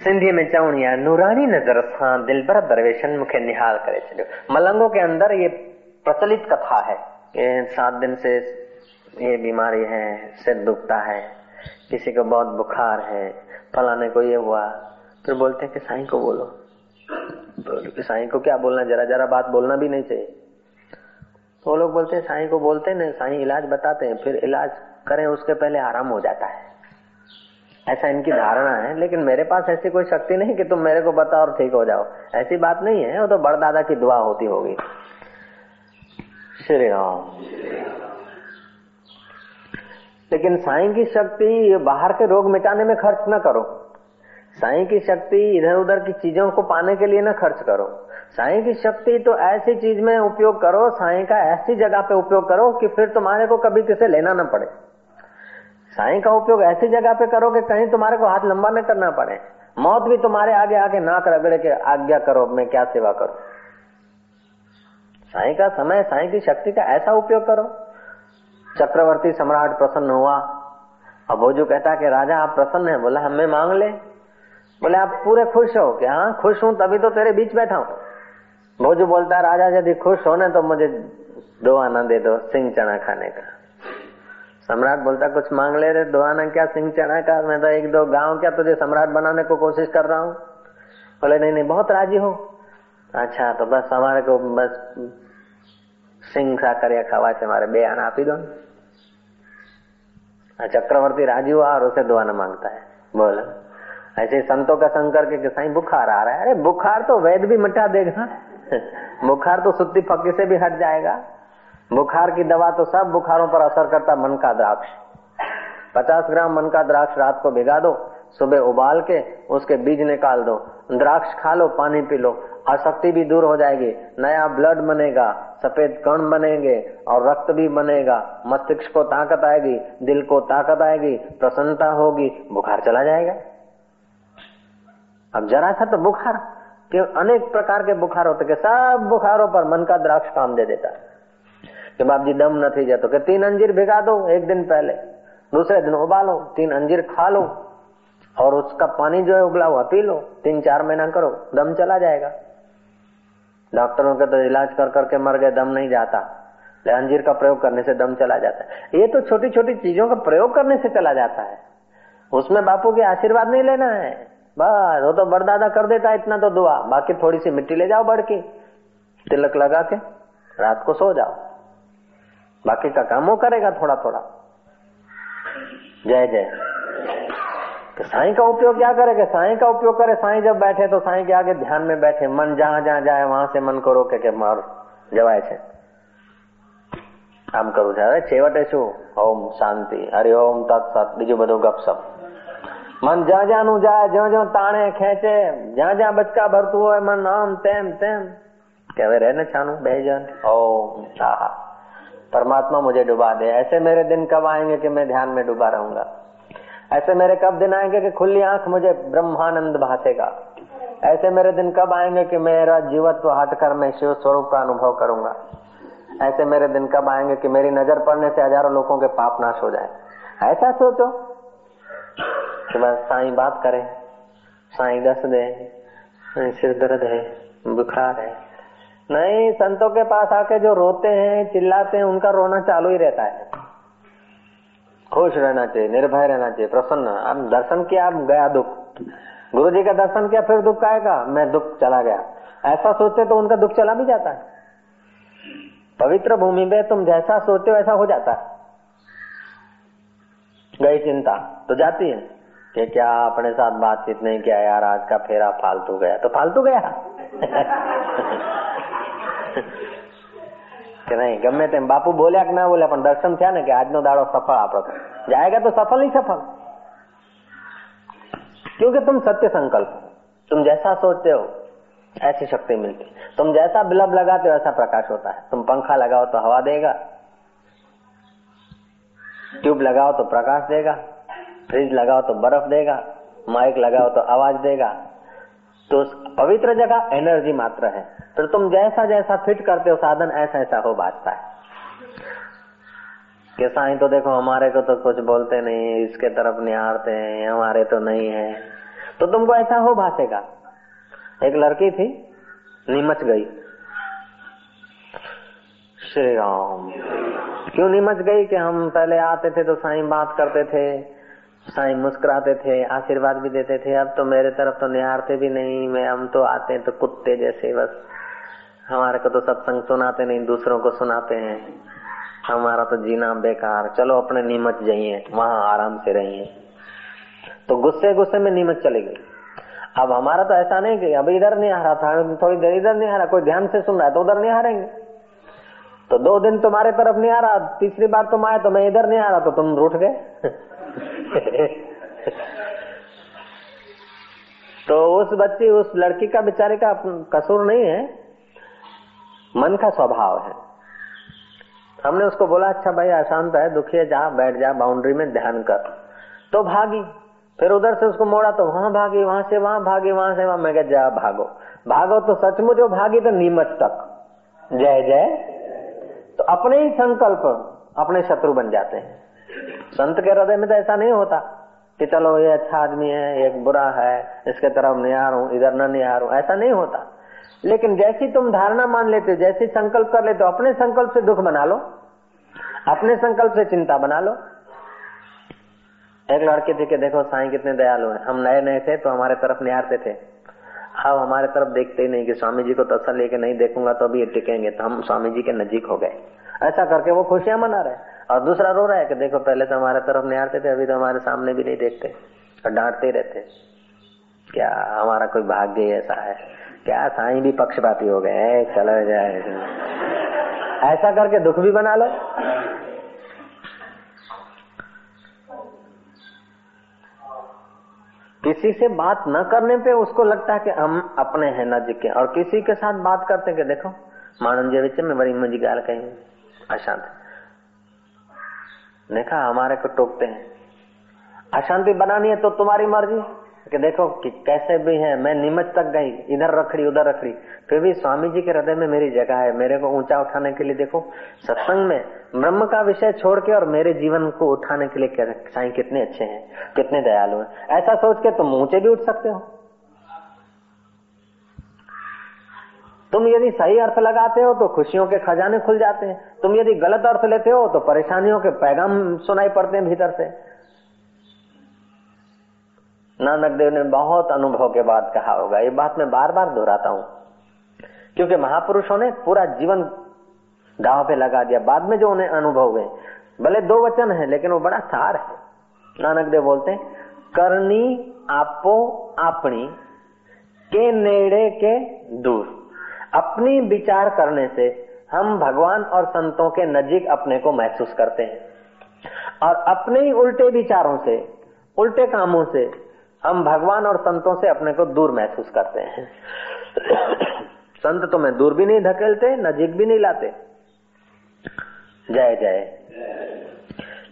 सिंधी में चवणिया नूरानी नज़र सां दिलबर दरवेशन मुखे निहाल करे छॾियो। मलंगों के अंदर ये प्रचलित कथा है। सात दिन से ये बीमारी है, सिर दुखता है, किसी को बहुत बुखार है, फलाने को ये हुआ। फिर बोलते हैं कि साईं को बोलो। बोलो कि साईं को क्या बोलना, जरा जरा बात बोलना भी नहीं चाहिए। तो लोग बोलते हैं, साईं को बोलते हैं ना साईं इलाज बताते हैं, फिर इलाज करें, उसके पहले आराम हो जाता है। ऐसा इनकी धारणा है, लेकिन मेरे पास ऐसी कोई शक्ति नहीं कि तुम मेरे को बताओ और ठीक हो जाओ। ऐसी बात नहीं है, वो तो बड़दादा की दुआ होती होगी। श्री राम। लेकिन साईं की शक्ति बाहर के रोग मिटाने में खर्च न करो। साईं की शक्ति इधर उधर की चीज़ों को पाने के लिए न खर्च करो। साईं की शक्ति तो ऐसी चीज़ में उपयोग करो, साईं का ऐसी जगह पे उपयोग करो कि फिर तुम्हारे को कभी किसे लेना न पड़े। साईं का उपयोग ऐसी जगह पे करो कि कहीं तुम्हारे को हाथ लंबा न करना पड़े। मौत भी तुम्हारे आगे आके नाक रगड़े के आज्ञा करो, मैं क्या सेवा करूँ? साई का समय, साई की शक्ति का ऐसा उपयोग करो। चक्रवर्ती सम्राट प्रसन्न हुआ। अब वो जो कहता कि, राजा, आप प्रसन्न है, बोला, हमें मांग ले। बोले, आप पूरे खुश हो? कि हाँ खुश हूँ, तभी तो तेरे बीच बैठा हूँ। वो जो बोलता है, राजा, यदि खुश हो ना तो मुझे दो आना दे दो सिंह चना खाने का। सम्राट बोलता कुछ मांग ले रहे दो आना क्या सिंह चना का मैं तो एक दो गांव क्या तुझे सम्राट बनाने को कोशिश कर रहा हूँ बोले नहीं नहीं बहुत राजी हो अच्छा तो बस हमारे को बस સિંગ સાકરિયા ખાવા છે મારે બે આના આપી દો चक्रवर्ती राजी हुआ और उसे दुआ न मांगता है बोल ऐसे संतों का संकर के साई बुखार आ रहा है अरे बुखार तो वैद भी मिटा देगा बुखार तो सुत्ती फक्की से भी हट जाएगा बुखार की दवा तो सब बुखारों पर असर करता मन का द्राक्ष। पचास ग्राम मन का द्राक्ष रात को भिगा दो, सुबह उबाल के उसके बीज निकाल दो। द्राक्ष खा लो, पानी पी लो। आसक्ति भी दूर हो जाएगी। नया ब्लड बनेगा, सफ़ेद कण बनेंगे और रक्त भी बनेगा। मस्तिष्क को ताकत आएगी, दिल को ताकत आएगी, प्रसन्नता होगी, बुखार चला जाएगा। अब जरा सा तो बुखार के अनेक प्रकार के बुखार होते सब बुखारों पर मन का द्राक्ष काम दे देता है। कि बाप जी दम न थी जातो कि तीन अंजीर भिगा दो एक दिन पहले, दूसरे दिन उबालो, तीन अंजीर खा लो, और उसका पानी जो है उबला हुआ पी लो, तीन चार महीना करो, दम चला जाएगा। डॉक्टरों के तो इलाज कर करके मर गए, दम नहीं जाता। अंजीर का प्रयोग करने से दम चला जाता है। ये तो छोटी छोटी चीज़ों का प्रयोग करने से चला जाता है। उसमें बापू के आशीर्वाद नहीं लेना है। बस, वो तो बड़दादा कर देता है, इतना तो दुआ। बाकी थोड़ी सी मिट्टी ले जाओ बढ़ के। तिलक लगा के, रात को सो जाओ। बाकी का काम वो करेगा थोड़ा थोड़ा जय जय तो साईं का उपयोग क्या करे कि साईं का उपयोग करे साईं जब बैठे तो साईं के आगे ध्यान में बैठे मन जहां जहां जाए वहां से मन को रोके के मार જવાય છે આમ કરવું છે હવે છેવટે શું ઓમ શાંતિ હરિઓમ તત્સત બીજું બધું ગપસપ મન જ્યાં જ્યાંનું જાય જ્યાં જ્યાં તાણે ખેંચે જ્યાં જ્યાં બચકા ભરતું હોય મન આમ તેમ તેમ કે હવે રહે છાનું બે જન ओम आहा परमात्मा मुझे डुबा दे। ऐसे मेरे दिन कब आएँगे कि मैं ध्यान में डूबा रहूँगा? ऐसे मेरे कब दिन आएँगे कि खुली आँख मुझे ब्रह्मानंद भासेगा? ऐसे मेरे दिन कब आएँगे कि मेरा जीवत्व हटकर मैं शिव स्वरूप का अनुभव करूँगा? ऐसे मेरे दिन कब आएँगे कि मेरी नज़र पड़ने से हज़ारों लोगों के पाप नाश हो जाए? ऐसा सोचो। कि बस साई बात करे, साई दस दे सिर दर्द है, बुखार है। नहीं, संतों के पास आके जो रोते हैं, चिल्लाते हैं, उनका रोना चालू ही रहता है। खुश रहना चाहिए, निर्भय रहना चाहिए, प्रसन्न। अब दर्शन किया अब गया दुख। गुरु जी का दर्शन किया, फिर दुख आएगा, मैं दुख चला गया। ऐसा सोचते तो उनका दुख चला भी जाता है। पवित्र भूमि में तुम जैसा सोचते हो, ऐसा हो जाता है। गई चिंता तो जाती है। कि क्या अपने साथ बातचीत नहीं किया यार, आज का फेरा फालतू गया। तो फालतू गया। કે નહીં ગમે તેમ બાપુ બોલ્યા કે ના બોલ્યા પણ દર્શન થયા ને કે આજનો દાડો સફળ આપણો जाएगा तो सफल ही सफल क्योंकि तुम सत्य संकल्प तुम जैसा सोचते हो ऐसी शक्ति मिलती तुम जैसा बल्ब लगाते हो ऐसा प्रकाश होता है तुम पंखा लगाओ तो हवा देगा ट्यूब लगाओ तो प्रकाश देगा फ्रिज लगाओ तो बर्फ देगा माइक लगाओ तो आवाज देगा तो पवित्र जगह एनर्जी मात्र है। तो तुम जैसा जैसा फिट करते हो, साधन ऐसा ऐसा हो बाजता है। कि साई तो देखो, हमारे को तो कुछ बोलते नहीं, इसके तरफ़ निहारते हैं हमारे तो नहीं है। तो तुमको ऐसा हो भाषेगा एक लड़की थी, नीमच गई। श्री राम। क्यों नीमच गई कि हम पहले आते थे तो साईं बात करते थे? साईं मुस्कुराते थे, आशीर्वाद भी देते थे। अब तो मेरे तरफ़ तो निहारते भी नहीं, मैं हम तो आते हैं तो कुत्ते जैसे, बस। हमारे को तो सत्संग सुनाते नहीं, दूसरों को सुनाते हैं। हमारा तो जीना बेकार। चलो अपने नीमच जाइए, वहाँ आराम से रहिए। तो गुस्से गुस्से में नीमच चली गई। अब हमारा तो ऐसा नहीं कि अब इधर नहीं आ रहा था थोड़ी देर इधर नहीं आ रहा, कोई ध्यान से सुन रहा है तो उधर नहीं हारेंगे तो दो दिन तुम्हारे तरफ़ नहीं आ रहा, तीसरी बार तुम आए तो मैं इधर नहीं आ रहा तो तुम रूठ गए। तो उस बच्ची, उस लड़की का, बेचारे का कसूर नहीं है। मन का स्वभाव है। हमने उसको बोला अच्छा भाई, अशांत है दुखी है जा, बैठ जा बाउंड्री में ध्यान कर। तो भागी। फिर उधर से उसको मोड़ा तो वहाँ भागी, वहाँ से, वहाँ भागी, वहाँ से, वहाँ। मैं क्या जा, भागो। भागो तो सचमुच भागी तो नीमच तक। जय जय। तो अपने ही संकल्प अपने शत्रु बन जाते हैं। संत के हृदय में तो ऐसा नहीं होता कि चलो ये अच्छा आदमी है एक बुरा है, इसके तरफ़ निहारू इधर न निहारू ऐसा नहीं होता। लेकिन जैसी तुम धारणा मान लेते हो, जैसी संकल्प कर लेते हो, अपने संकल्प से दुख बना लो, अपने संकल्प से चिंता बना लो। एक लड़के थे कि देखो, साईं कितने दयालु हैं। हम नए नए थे तो हमारे तरफ़ निहारते थे। अब हमारे तरफ़ देखते ही नहीं कि स्वामी जी को तसर लेके नहीं देखूँगा तो अभी ये टिकेंगे। तो हम स्वामी जी के नजीक हो गए। ऐसा करके वो खुशियाँ मना रहे और दूसरा रो रहा है कि देखो, पहले तो हमारे तरफ़ निहारते थे, अभी तो हमारे सामने भी नहीं देखते और डांटते रहते क्या हमारा कोई भाग्य ऐसा है? क्या साई भी पक्षपाती हो गए चलो जाए। ऐसा करके दुख भी बना लो। किसी से बात न करने पे उसको लगता है कि हम अपने हैं नजीक के और किसी के साथ बात करते हैं कि देखो, मानव जी विच में बड़ी मुझी गाल कहीं। अशांत। देखा, हमारे को टोकते हैं। अशांति बनानी है तो तुम्हारी मर्ज़ी कि देखो कि कैसे भी है, मैं नीमच तक गई, इधर रखड़ी उधर रखड़ी फिर भी स्वामी जी के हृदय में मेरी जगह है। मेरे को ऊँचा उठाने के लिए देखो, सत्संग में ब्रह्म का विषय छोड़ के और मेरे जीवन को उठाने के लिए साई कितने अच्छे हैं, कितने दयालु हैं। ऐसा सोच के तुम ऊँचे भी उठ सकते हो। तुम यदि सही अर्थ लगाते हो तो खुशियों के खजाने खुल जाते हैं। तुम यदि गलत अर्थ लेते हो तो परेशानियों के पैगाम सुनाई पड़ते हैं भीतर से। नानक देव ने बहुत अनुभव के बाद कहा होगा, ये बात मैं बार बार दोहराता हूँ। क्योंकि महापुरुषों ने पूरा जीवन गाँव पे लगा दिया। बाद में जो उन्हें अनुभव हुए, भले दो वचन है, लेकिन वो बड़ा सार है। नानक देव बोलते हैं, करनी आपो अपनी, के नेड़े के दूर। अपनी विचार करने से हम भगवान और संतों के नजीक अपने को महसूस करते हैं। और अपने ही उल्टे विचारों से, उल्टे कामों से हम भगवान और संतों से अपने को दूर महसूस करते हैं। संत तुम्हें दूर भी नहीं धकेलते, नजीक भी नहीं लाते। जय जय।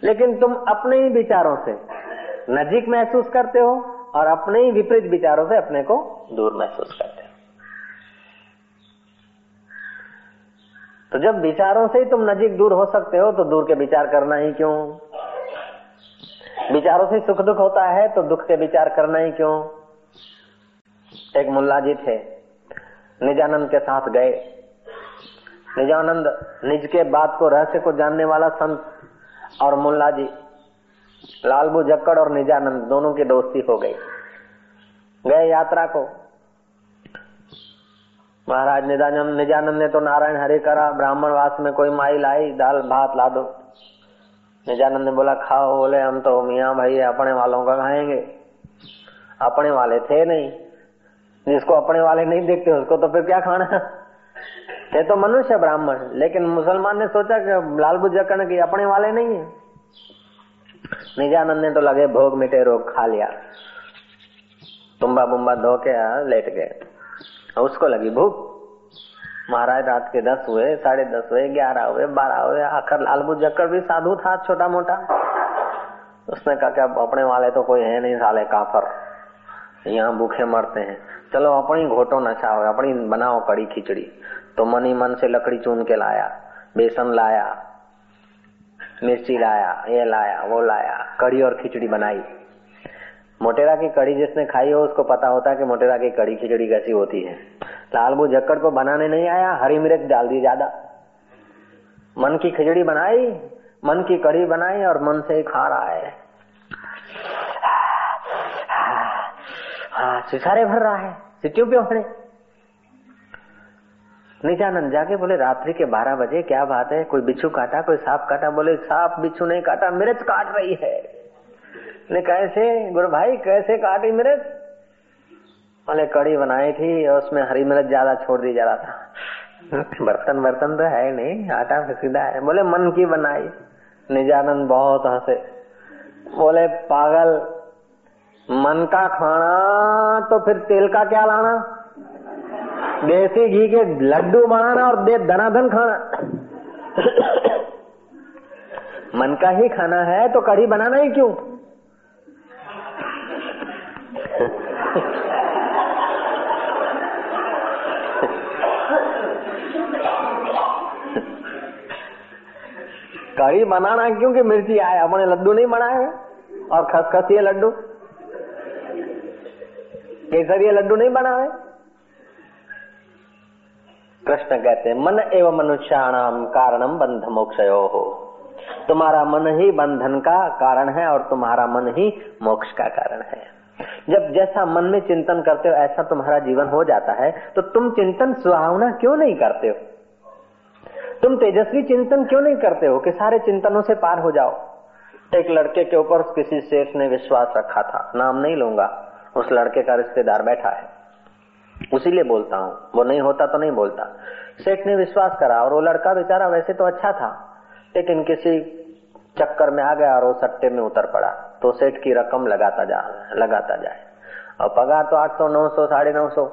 लेकिन तुम अपने ही विचारों से नजीक महसूस करते हो और अपने ही विपरीत विचारों से अपने को दूर महसूस करते तो जब विचारों से ही तुम नजीक दूर हो सकते हो तो दूर के विचार करना ही क्यों? विचारों से सुख दुख होता है तो दुख के विचार करना ही क्यों? एक मुल्ला जी थे, निजानंद के साथ गए। निजानंद निज के बात को रहस्य को जानने वाला संत और मुल्ला जी, लालबू जक्कड़ और निजानंद दोनों की दोस्ती हो गई। गए यात्रा को महाराज निजानंद निजानंद ने तो नारायण हरे करा, ब्राह्मण वास में कोई माई लाई, दाल भात ला दो निजानंद ने बोला, खाओ, बोले, हम तो मियाँ भाई अपने वालों का खाएँगे। अपने वाले थे नहीं। जिसको अपने वाले नहीं देखते, उसको तो फिर क्या खाना? थे तो मनुष्य ब्राह्मण लेकिन मुसलमान ने सोचा कि लाल बुजकण की अपने वाले नहीं है। निजानंद ने तो लगे भोग मिटे रोग खा लिया। तुम्बा बुम्बा धो के लेट गए। उसको लगी भूख। महाराज रात के दस हुए, साढ़े दस हुए, ग्यारह हुए, बारह हुए, आखिर लालबू जक्कर भी साधु था छोटा मोटा उसने कहा कि अब अपने वाले तो कोई है नहीं, साले काफर। यहाँ भूखे मरते हैं। चलो, अपनी घोटो नशा हो अपनी बनाओ कड़ी खिचड़ी। तो मन ही मन से लकड़ी चून के लाया, बेसन लाया, मिर्ची लाया, ये लाया, वो लाया, कड़ी और खिचड़ी बनाई। मोटेरा की कड़ी जिसने खाई हो, उसको पता होता है कि मोटेरा की कड़ी खिचड़ी कैसी होती है। लाल लालबू जक्कड़ को बनाने नहीं आया, हरी मिर्च डाल दी ज़्यादा। मन की खिचड़ी बनाई, मन की कड़ी बनाई और मन से ही खा रहा है। हाँ सिसारे भर रहा है। सिटियों पे भरे नित्यानंद जाके बोले, रात्रि के बारह बजे, क्या बात है? कोई बिच्छू काटा, कोई सांप काटा? बोले, सांप बिच्छू नहीं काटा, मिर्च काट रही है। बोले कैसे गुरु भाई, कैसे काटी मिर्च? बोले कड़ी बनाई थी और उसमें हरी मिर्च ज़्यादा छोड़ दी जा रहा था। बर्तन बर्तन तो है नहीं, आटा सीधा है। बोले, मन की बनाई। निजानंद बहुत हंसे। बोले, पागल, मन का खाना तो फिर तेल का क्या लाना? देसी घी के लड्डू बनाना और दे धनाधन खाना। मन का ही खाना है तो कढ़ी बनाना ही क्यों? कढ़ी बनाना क्योंकि मिर्ची आए अपने लड्डू नहीं बनाए और खसखसिए लड्डू। केसरिया लड्डू नहीं बनाए। कृष्ण कहते हैं, मन एवं मनुष्याणाम कारणम बंध मोक्ष हो तुम्हारा मन ही बंधन का कारण है और तुम्हारा मन ही मोक्ष का कारण है। जब जैसा मन में चिंतन करते हो, ऐसा तुम्हारा जीवन हो जाता है तो तुम चिंतन सुहावना क्यों नहीं करते हो? तुम तेजस्वी चिंतन क्यों नहीं करते हो कि सारे चिंतनों से पार हो जाओ? एक लड़के के ऊपर किसी सेठ ने विश्वास रखा था, नाम नहीं लूँगा, उस लड़के का रिश्तेदार बैठा है। उसीलिए बोलता हूँ, वो नहीं होता तो नहीं बोलता। सेठ ने विश्वास करा और वो लड़का बेचारा वैसे तो अच्छा था, लेकिन किसी चक्कर में आ गया और वो सट्टे में उतर पड़ा तो सेठ की रकम लगाता जा, लगाता जाए। और पगार तो आठ सौ, नौ सौ, साढ़े नौ सौ,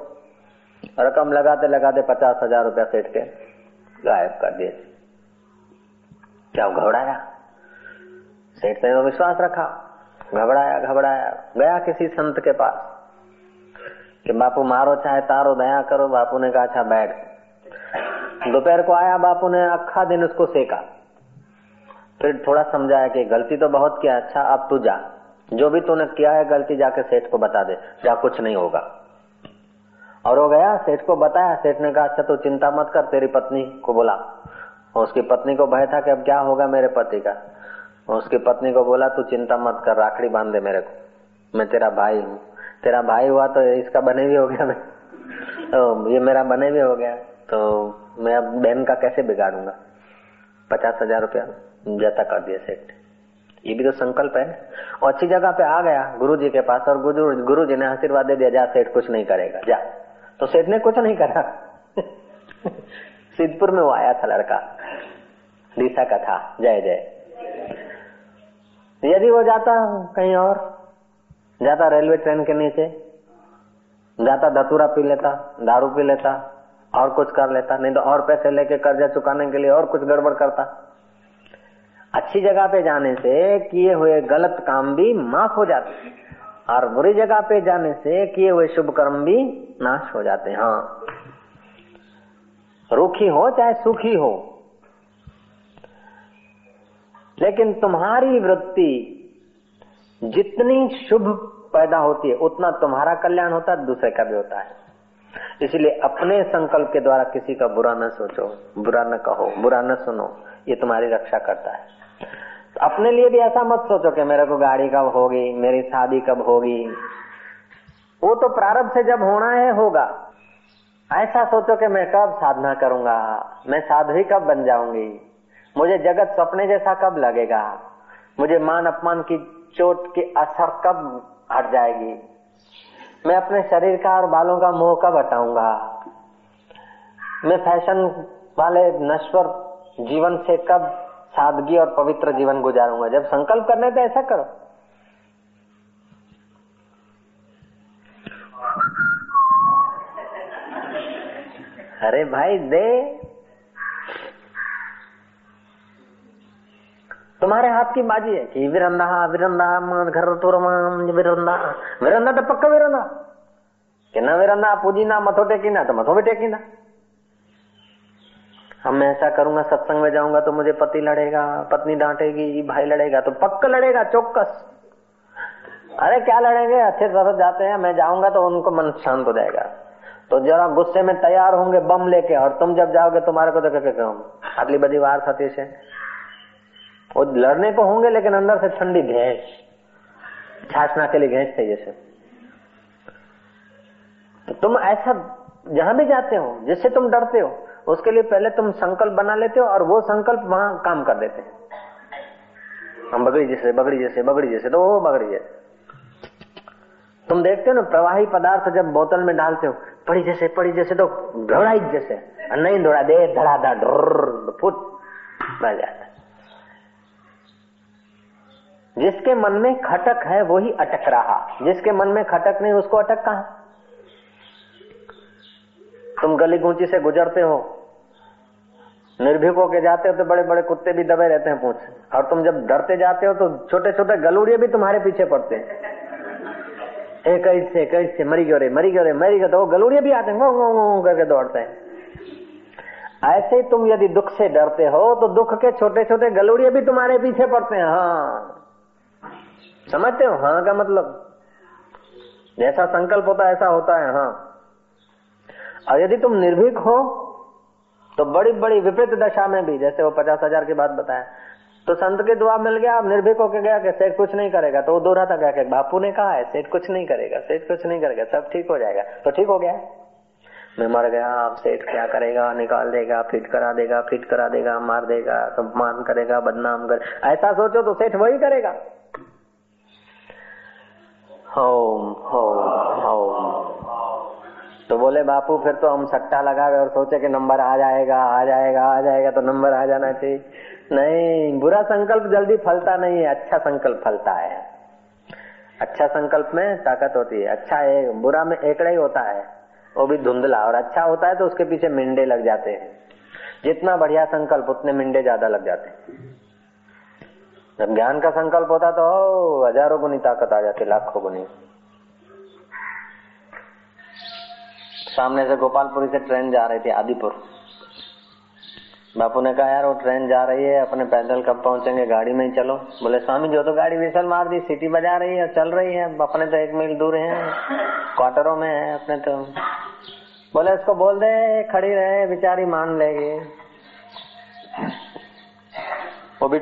रकम लगाते लगाते पचास हज़ार रूपया सेठ के गायब कर दिए क्या घबराया। सेठ ने विश्वास रखा। घबराया घबराया। गया किसी संत के पास कि बापू मारो चाहे तारो, दया करो। बापू ने कहा अच्छा बैठ। दोपहर को आया, बापू ने अखा दिन उसको सेका। फिर थोड़ा समझाया कि गलती तो बहुत किया अच्छा अब तू जा। जो भी तूने किया है, गलती जाके सेठ को बता दे। जा, कुछ नहीं होगा। और वो गया, सेठ को बताया, सेठ ने कहा अच्छा तू चिंता मत कर, तेरी पत्नी को बोला। उसकी पत्नी को भय था कि अब क्या होगा मेरे पति का। उसकी पत्नी को बोला, तू चिंता मत कर, राखड़ी बाँध दे मेरे को। मैं तेरा भाई हूँ। तेरा भाई हुआ तो इसका बने भी हो गया मैं। तो ये मेरा बने भी हो गया तो मैं अब बहन का कैसे बिगाड़ूँगा? पचास हज़ार रुपया जता कर दिया सेठ। ये भी तो संकल्प है। और अच्छी जगह पे आ गया गुरु जी के पास और गुरु गुरु जी ने आशीर्वाद दे दिया, जा सेठ, कुछ नहीं करेगा, जा। तो सेठ ने कुछ नहीं करा। सिद्धपुर में वो आया था लड़का। दिशा का था। जय जय। यदि वो जाता कहीं और, जाता रेलवे ट्रेन के नीचे, जाता धतूरा पी लेता, दारू पी लेता, और कुछ कर लेता, नहीं तो और पैसे लेके कर्जा चुकाने के लिए और कुछ गड़बड़ करता। अच्छी जगह पे जाने से किए हुए गलत काम भी माफ़ हो जाते। और बुरी जगह पे जाने से किए हुए शुभ कर्म भी नाश हो जाते हैं। हाँ। रूखी हो चाहे सुखी हो। लेकिन तुम्हारी वृत्ति जितनी शुभ पैदा होती है, उतना तुम्हारा कल्याण होता है, दूसरे का भी होता है। इसलिए अपने संकल्प के द्वारा किसी का बुरा न सोचो, बुरा न कहो, बुरा न सुनो, ये तुम्हारी रक्षा करता है। अपने लिए भी ऐसा मत सोचो कि मेरे को गाड़ी कब होगी, मेरी शादी कब होगी। वो तो प्रारंभ से जब होना है, होगा। ऐसा सोचो कि मैं कब साधना करूँगा, मैं साध्वी कब बन जाऊँगी। मुझे जगत सपने जैसा कब लगेगा? मुझे मान अपमान की चोट की असर कब हट जाएगी? मैं अपने शरीर का और बालों का मोह कब हटाऊँगा? मैं फ़ैशन वाले नश्वर जीवन से कब सादगी और पवित्र जीवन गुजारूँगा। जब संकल्प करने तो ऐसा करो। अरे भाई, दे। तुम्हारे हाथ की बाजी है कि विरंदा विरंदा घर तो विरंदा। विरंदा तो पक्का विरंदा। कि न विरंदा, पूजी ना, मथो टेकी ना तो मथो भी टेकी ना हम मैं ऐसा करूँगा, सत्संग में जाऊँगा तो मुझे पति लड़ेगा, पत्नी डांटेगी, भाई लड़ेगा तो पक्का लड़ेगा चौकस अरे क्या लड़ेंगे? अच्छे तरह जाते हैं, मैं जाऊँगा तो उनको मन शांत हो जाएगा। तो जरा गुस्से में तैयार होंगे बम लेके, और तुम जब जाओगे, तुम्हारे को देख के अगली बड़ी वार सतीश है। वो लड़ने को होंगे, लेकिन अंदर से ठंडी भैंस। छाछना के लिए भैंस चाहिए जैसे। तो तुम ऐसा जहाँ भी जाते हो, जिससे तुम डरते हो उसके लिए पहले तुम संकल्प बना लेते हो और वो संकल्प वहाँ काम कर देते हैं। हम बगड़ी जैसे बगड़ी जैसे बगड़ी जैसे तो वो बगड़ी जैसे तुम देखते हो ना, प्रवाही पदार्थ जब बोतल में डालते हो, पड़ी जैसे पड़ी जैसे तो घोड़ाई जैसे नहीं दौड़ा, दे, धड़ा, धड़ फुट बह जाता जिसके मन में खटक है, वही अटक रहा। जिसके मन में खटक नहीं, उसको अटक कहा? तुम गली गुंची से गुजरते हो। निर्भीक होके जाते हो तो बड़े बड़े कुत्ते भी दबे रहते हैं पूछ। और तुम जब डरते जाते हो तो छोटे छोटे गलूड़िए भी तुम्हारे पीछे पड़ते हैं। एक से कैसे मरी गयो रे, मरी गयो रे, मरी गयो तो वो गलूड़िए भी आते हैं गो गो करके दौड़ते हैं। ऐसे ही तुम यदि दुख से डरते हो तो दुख के छोटे छोटे गलूड़िए भी तुम्हारे पीछे पड़ते हैं हाँ। समझते हो? हाँ का मतलब। जैसा संकल्प होता है, ऐसा होता है हाँ। और यदि तुम निर्भीक हो तो बड़ी बड़ी विपरीत दशा में भी, जैसे वो पचास हज़ार की बात बताया तो संत के दुआ मिल गया अब निर्भीक होके गया कि सेठ कुछ नहीं करेगा तो वो दो रहा था गया कि बापू ने कहा है, सेठ कुछ नहीं करेगा, सेठ कुछ नहीं करेगा, सब ठीक हो जाएगा। तो ठीक हो गया। मैं मर गया आप सेठ क्या करेगा, निकाल देगा, फिट करा देगा, फिट करा देगा, मार देगा सम्मान करेगा, बदनाम कर, ऐसा सोचो तो सेठ वही करेगा। Home home home. तो बोले, बापू, फिर तो हम सट्टा लगा और सोचे कि नंबर आ जाएगा आ जाएगा आ जाएगा तो नंबर आ जाना चाहिए। नहीं, बुरा संकल्प जल्दी फलता नहीं है अच्छा संकल्प फलता है। अच्छा संकल्प में ताकत होती है अच्छा है, बुरा में एकड़ा ही होता है, वो भी धुंधला, और अच्छा होता है तो उसके पीछे मिंडे लग जाते हैं। जितना बढ़िया संकल्प, उतने मिंडे ज़्यादा लग जाते हैं। जब ज्ञान का संकल्प होता तो हज़ारों गुनी ताकत आ जाती, लाखों गुनी। सामने से गोपालपुरी से ट्रेन जा रही थी, आदिपुर। बापू ने कहा, यार, वो ट्रेन जा रही है, अपने पैदल कब पहुँचेंगे? गाड़ी में ही चलो। बोले, स्वामी, जो तो गाड़ी विसल मार दी, सिटी बजा रही है, चल रही है, अपने तो एक मील दूर है, क्वार्टरों में है, अपने तो। बोले उसको बोल दे, खड़ी रहे, बेचारी मान लेगी। वो भी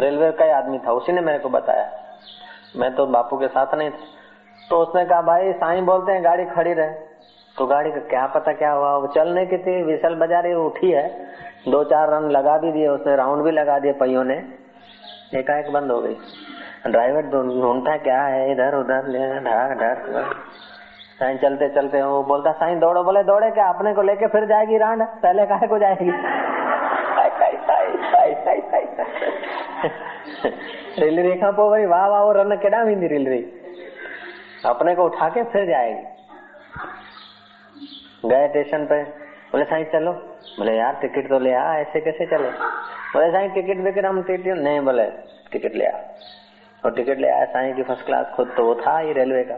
रेलवे का ही आदमी था, उसी ने मेरे को बताया। मैं तो बापू के साथ नहीं था। तो उसने कहा, भाई, साई बोलते हैं, गाड़ी खड़ी रहे। तो गाड़ी का क्या पता क्या हुआ, वो चलने की थी, विशल बजा रही उठी है, दो चार रन लगा भी दिए, उसने राउंड भी लगा दिए पहियों ने, एकाएक बंद हो गई। ड्राइवर ढूंढता क्या है, इधर, उधर ढाक साइन चलते चलते वो बोलता, साइन दौड़ो। बोले, दौड़े क्या? अपने को लेके फिर जाएगी रांड पहले काहे को जाएगी? रेलवे खां पो वरी वाह वाह रन केॾा वेंदी रेलवे अपने को उठा के फिर जाएगी। गए स्टेशन पे। बोले, साईं, चलो। बोले, यार टिकट तो ले आ, ऐसे कैसे चले? बोले, साईं टिकट विकट हम टिकट नहीं, बोले टिकट ले आ। और टिकट ले आया साईं की फ़र्स्ट क्लास खुद तो वो था ही रेलवे का।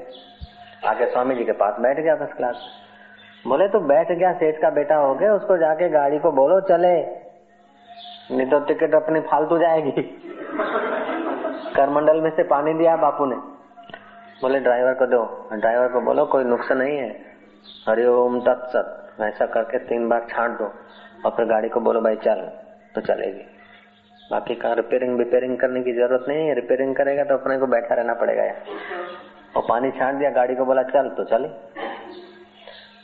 आके स्वामी जी के पास बैठ गया फ़र्स्ट क्लास बोले तो बैठ गया, सेठ का बेटा हो गया, उसको जाके गाड़ी को बोलो, चले। नहीं तो टिकट अपनी फालतू जाएगी। करमंडल में से पानी दिया बापू ने। बोले, ड्राइवर को दो। ड्राइवर को बोलो, कोई नुकसान नहीं है। हरिओम तत्सत ऐसा करके तीन बार छाट दो। और फिर गाड़ी को बोलो, भाई, चल। तो चलेगी। बाकी का रिपेयरिंग रिपेयरिंग करने की ज़रूरत नहीं है। रिपेयरिंग करेगा तो अपने को बैठा रहना पड़ेगा और पानी छाट दिया, गाड़ी को बोला, चल। तो चले।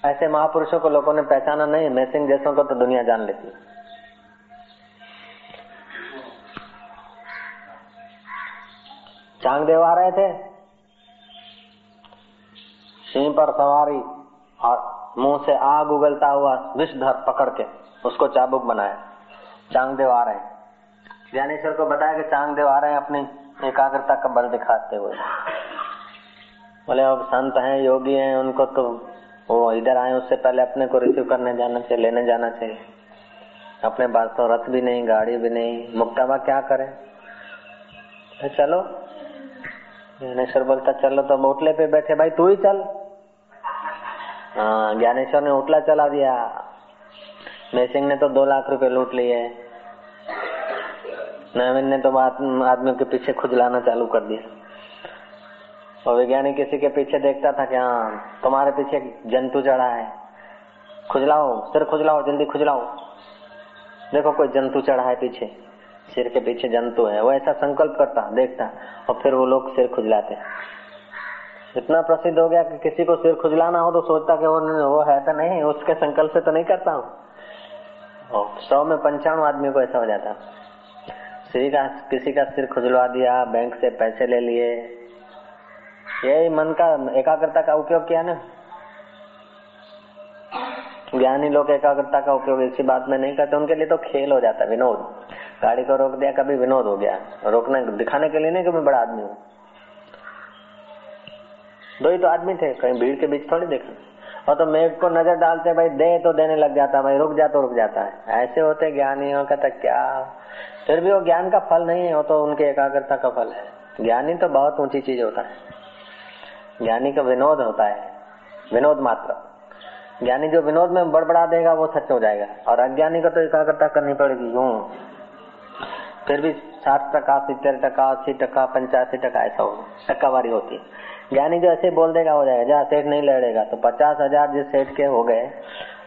ऐसे महापुरुषों को लोगों ने पहचाना नहीं। मैसिंग जैसों को तो दुनिया जान लेती चांग देव आ रहे थे। सिंह पर सवारी। और मुँह से आग उगलता हुआ विषधर पकड़ के उसको चाबुक बनाया। चांगदेव आ रहे हैं। ज्ञानेश्वर को बताया कि चांगदेव आ रहे हैं अपनी एकाग्रता का बल दिखाते हुए। बोले, अब संत हैं, योगी हैं, उनको तो वो इधर आए, उससे पहले अपने को रिसीव करने जाना चाहिए, लेने जाना चाहिए। अपने पास तो रथ भी नहीं, गाड़ी भी नहीं मुक्ताबा क्या करे? तो चलो। ज्ञानेश्वर बोलता, चलो तो मोटले पे बैठे, भाई तू ही चल। ज्ञानेश्वर ने उठला, चला दिया। मैसिंग ने तो दो लाख रुपए लूट लिए। नवीन ने तो आदमियों के पीछे खुजलाना चालू कर दिया। और वैज्ञानिक किसी के पीछे देखता था कि हाँ तुम्हारे पीछे जंतु चढ़ा है। खुजलाओ, सिर खुजलाओ, जल्दी खुजलाओ। देखो कोई जंतु चढ़ा है पीछे। सिर के पीछे जंतु है। वो ऐसा संकल्प करता, देखता, और फिर वो लोग सिर खुजलाते। इतना प्रसिद्ध हो गया कि किसी को सिर खुजलाना हो तो सोचता कि वो वो है तो नहीं, उसके संकल्प से तो नहीं करता हूँ। सौ में पंचाणु आदमी को ऐसा हो जाता। किसी का किसी का सिर खुजलवा दिया, बैंक से पैसे ले लिए। यही मन का, एकाग्रता का उपयोग किया ना। ज्ञानी लोग एकाग्रता का उपयोग इसी बात में नहीं करते, उनके लिए तो खेल हो जाता, विनोद। गाड़ी को रोक दिया, कभी विनोद हो गया। रोकने, दिखाने के लिए नहीं कि मैं बड़ा आदमी हूँ। दो ही तो आदमी थे, कहीं भीड़ के बीच थोड़ी देखा और तो मेघ को नज़र डालते भाई, दे तो देने लग जाता भाई, रुक जा तो रुक जाता है। ऐसे होते ज्ञानियों का तो क्या? फिर भी वो ज्ञान का फल नहीं है, वो तो उनके एकाग्रता का फल है। ज्ञानी तो बहुत ऊँची चीज़ होता है। ज्ञानी का विनोद होता है। विनोद मात्र। ज्ञानी जो विनोद में बड़बड़ा देगा, वो सच हो जाएगा। और अज्ञानी का तो एकाग्रता करनी पड़ेगी, यूँ। फिर भी साठ टका सितर टका, अस्सी टका, पंचासी टका, ऐसा हो टक्कावारी होती है। ज्ञानी जो ऐसे बोल देगा, हो जाएगा। जहाँ सेठ नहीं लड़ेगा तो पचास हज़ार जिस सेठ के हो गए,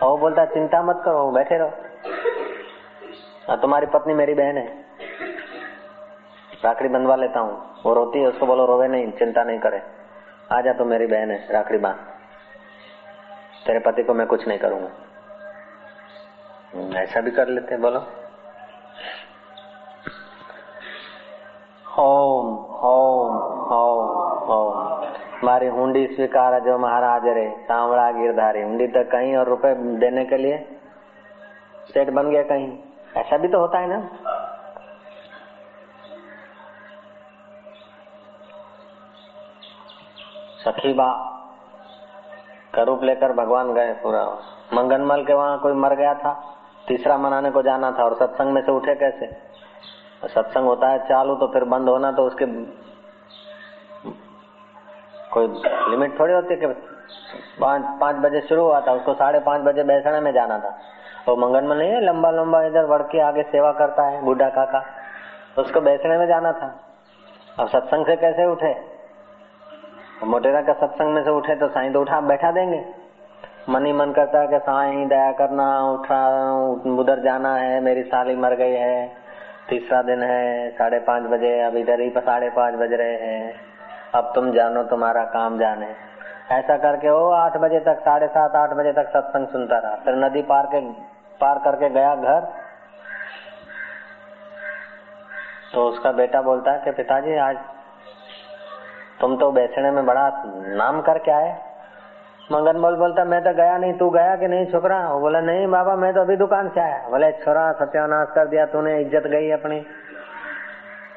और वो बोलता चिंता मत करो, बैठे रहो। हाँ तुम्हारी पत्नी मेरी बहन है। राखड़ी बंधवा लेता हूँ। वो रोती है, उसको बोलो, रोवे नहीं, चिंता नहीं करे। आ जा तो मेरी बहन है, राखड़ी बाँध। तेरे पति को मैं कुछ नहीं करूँगा। ऐसा भी कर लेते बोलो। ओम ओम ओम तुम्हारी हुंडी स्वीकार जो महाराज रे, सांवड़ा गिरधारी, हुंडी तो कहीं और रुपए देने के लिए सेठ बन गया कहीं। ऐसा भी तो होता है ना। सखी बा, का रूप लेकर भगवान गए पूरा। मंगनमल के वहाँ कोई मर गया था, तीसरा मनाने को जाना था, और सत्संग में से उठे कैसे? सत्संग होता है चालू तो फिर बंद होना तो उसके कोई लिमिट थोड़ी होती कि पाँच पाँच बजे शुरू हुआ था, उसको साढ़े पाँच बजे बैसने में जाना था। वो मंगनमल नहीं है लंबा लंबा इधर बढ़ के आगे सेवा करता है, बूढ़ा काका। उसको बैसने में जाना था। अब सत्संग से कैसे उठे? मोटेरा का सत्संग में से उठे तो साई तो उठा, बैठा देंगे। मन ही मन करता है कि साईं, दया करना, उठा, उधर जाना है, मेरी साली मर गई है, तीसरा दिन है, साढ़े पाँच बजे, अब इधर ही साढ़े पाँच बज रहे हैं। अब तुम जानो, तुम्हारा काम जाने। ऐसा करके वो आठ बजे तक, साढ़े सात, आठ बजे तक सत्संग सुनता रहा। फिर नदी पार के, पार करके गया घर। तो उसका बेटा बोलता है कि पिताजी, आज तुम तो बेचने में बड़ा नाम करके आए। मंगन बोल, बोलता, मैं तो गया नहीं, तू गया कि नहीं, छोकरा? बोला, नहीं बाबा, मैं तो अभी दुकान से आया। बोले, छोरा, सत्यानाश कर दिया तूने, इज़्ज़त गई अपनी।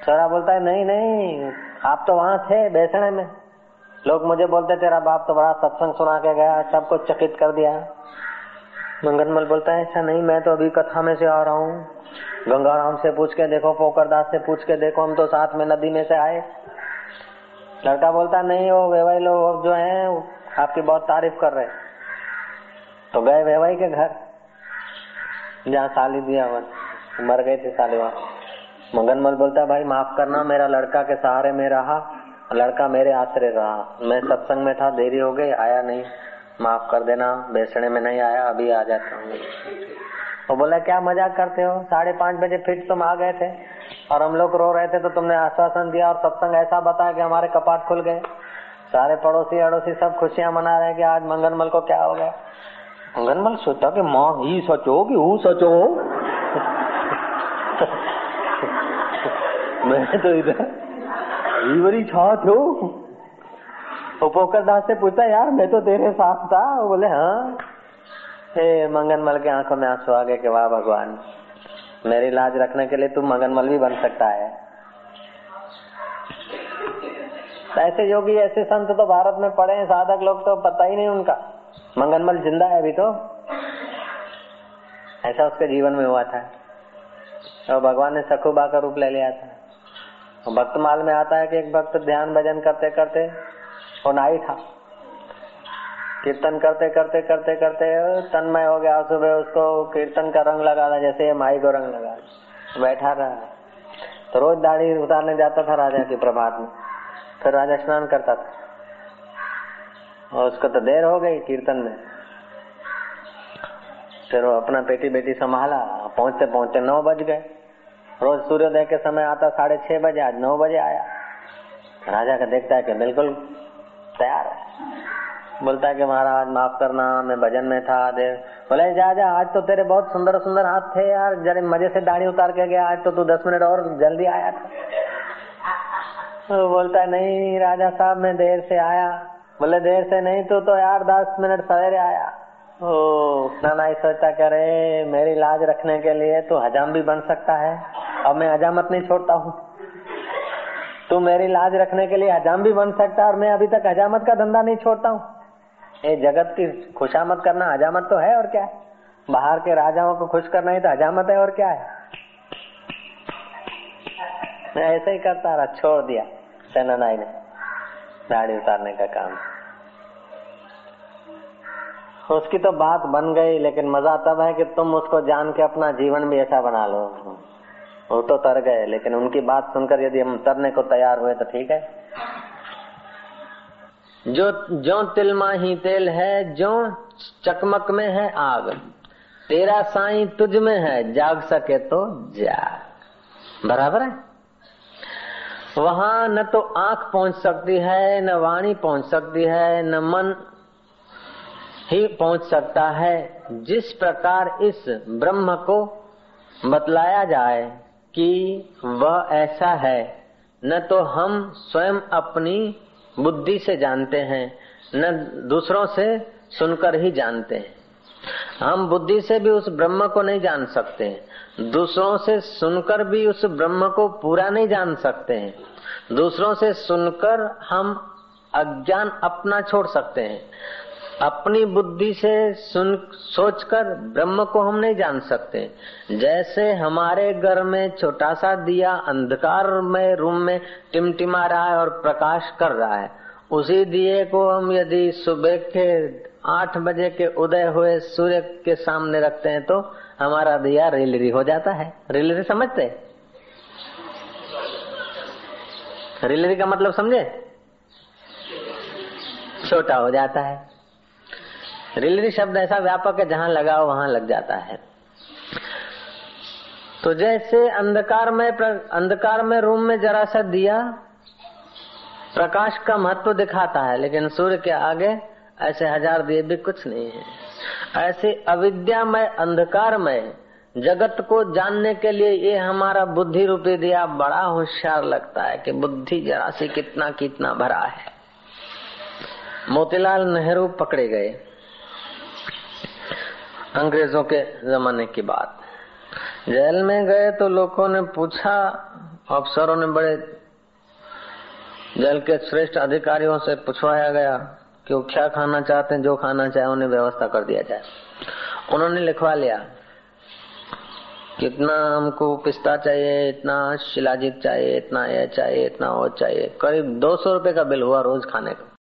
छोरा बोलता है, नहीं नहीं आप तो वहाँ थे बैसने में। लोग मुझे बोलते, तेरा बाप तो बड़ा सत्संग सुना के गया सबको चकित कर दिया। मंगनमल बोलता है ऐसा नहीं, मैं तो अभी कथा में से आ रहा हूँ। गंगाराम से पूछ के देखो, पोकरदास से पूछ के देखो, हम तो साथ में नदी में से आए। लड़का बोलता, नहीं, वो वेवाई लोग जो है आपकी बहुत तारीफ़ कर रहे तो गए वेवाई के घर, जहाँ साली दिया मर गए थे साली वहाँ। मगनमल बोलता, भाई, माफ़ करना, मेरा लड़का के सहारे में रहा, लड़का मेरे आश्रय रहा। मैं सत्संग में था, देरी हो गई, आया नहीं। माफ़ कर देना बेचने में नहीं आया, अभी आ जाता हूँ। वो बोला, क्या मज़ाक करते हो? साढ़े पाँच बजे फिर तुम आ गए थे, और हम लोग रो रहे थे तो तुमने आश्वासन दिया और सत्संग ऐसा बताया कि हमारे कपाट खुल गए। सारे पड़ोसी, अड़ोसी सब खुशियाँ मना रहे कि आज मंगनमल को क्या हो गया? मंगनमल सोचा कि माँ, ही सोचो कि वो मैं तो इधर छा थो। पोकर दास से पूछा यार, मैं तो तेरे साथ था। वो बोले हाँ। हे, मंगनमल के आँखों में आँसू आ गए कि वाह भगवान, मेरी लाज रखने के लिए तू मंगनमल भी बन सकता है। ऐसे योगी, ऐसे संत तो भारत में पड़े हैं, साधक लोग तो पता ही नहीं उनका। मंगनमल ज़िंदा है अभी तो। ऐसा उसके जीवन में हुआ था। और भगवान ने सखुबा का रूप ले लिया था। भक्त माल में आता है कि एक भक्त ध्यान भजन करते करते वो नाई था। कीर्तन करते करते करते करते तन्मय हो गया। सुबह उसको कीर्तन का रंग लगा था जैसे माई को रंग लगा बैठा रहा तो रोज दाढ़ी उतारने जाता था राजा के प्रभात में। फिर राजा स्नान करता था। और उसको तो देर हो गई कीर्तन में। फिर वो अपना पेटी बेटी संभाला। पहुँचते पहुँचते नौ बज गए। रोज सूर्योदय के समय आता साढ़े छह बजे, आज नौ बजे आया। राजा का देखता है कि बिल्कुल तैयार है। बोलता है कि महाराज, माफ़ करना, मैं भजन में था देर बोले, जा जा, आज तो तेरे बहुत सुंदर सुंदर हाथ थे यार। जरा मज़े से दाढ़ी उतार के गया, आज तो तू दस मिनट और जल्दी आया था। तो बोलता है, नहीं राजा साहब, मैं देर से आया। बोले, देर से नहीं तू तो यार दस मिनट सवेरे आया। ओ, नाना ही सोचता करे मेरी लाज रखने के लिए तू हजाम भी बन सकता है। अब मैं हजामत नहीं छोड़ता हूँ। तू मेरी लाज रखने के लिए हजाम भी बन सकता है और मैं अभी तक हजामत का धंधा नहीं छोड़ता हूँ। ये जगत की खुशामत करना हजामत तो है और क्या है? बाहर के राजाओं को खुश करना ही तो हजामत है और क्या है? मैं ऐसे ही करता रहा, छोड़ दिया। सेना नाई ने, दाढ़ी उतारने का काम। उसकी तो बात बन गई, लेकिन मज़ा तब है कि तुम उसको जान के अपना जीवन भी ऐसा बना लो। वो तो तर गए, लेकिन उनकी बात सुनकर यदि हम तरने को तैयार हुए तो ठीक है। जो जो तिलमा ही तेल है, जो चकमक में है आग। तेरा साई तुझ में है, जाग सके तो जाग। बराबर है? वहाँ न तो आँख पहुँच सकती है, न वाणी पहुँच सकती है, न मन ही पहुँच सकता है जिस प्रकार इस ब्रह्म को बतलाया जाए कि वह ऐसा है। न तो हम स्वयं अपनी बुद्धि से जानते हैं, न दूसरों से सुनकर ही जानते हैं। हम बुद्धि से भी उस ब्रह्म को नहीं जान सकते हैं दूसरों से सुनकर भी उस ब्रह्म को पूरा नहीं जान सकते हैं। दूसरों से सुनकर हम अज्ञान अपना छोड़ सकते हैं। अपनी बुद्धि से सुन, सोचकर ब्रह्म को हम नहीं जान सकते। जैसे हमारे घर में छोटा सा दिया अंधकार में, रूम में टिमटिमा रहा है और प्रकाश कर रहा है। उसी दिए को हम यदि सुबह के आठ बजे के उदय हुए सूर्य के सामने रखते हैं तो हमारा दिया रिलरी हो जाता है। रिलरी समझते रिलरी का मतलब समझे? छोटा हो जाता है। रिलरी शब्द ऐसा व्यापक है, जहाँ लगाओ वहाँ लग जाता है। तो जैसे अंधकार में अंधकार में रूम में जरा सा दिया, प्रकाश का महत्व दिखाता है, लेकिन सूर्य के आगे ऐसे हज़ार दिए भी कुछ नहीं है। ऐसे अविद्यामय अंधकारमय जगत को जानने के लिए ये हमारा बुद्धि रूपी दिया बड़ा होशियार लगता है कि बुद्धि जरा सी कितना कितना भरा है। मोतीलाल नेहरू पकड़े गए। अंग्रेज़ों के जमाने की बात। जेल में गए तो लोगों ने पूछा, अफसरों ने बड़े जेल के श्रेष्ठ अधिकारियों से पूछवाया गया कि वो क्या खाना चाहते हैं, जो खाना चाहे उन्हें व्यवस्था कर दिया जाए। उन्होंने लिखवा लिया कितना हमको पिस्ता चाहिए, इतना शिलाजीत चाहिए, इतना यह चाहिए, इतना वो चाहिए। करीब दो सौ रुपये का बिल हुआ रोज खाने का।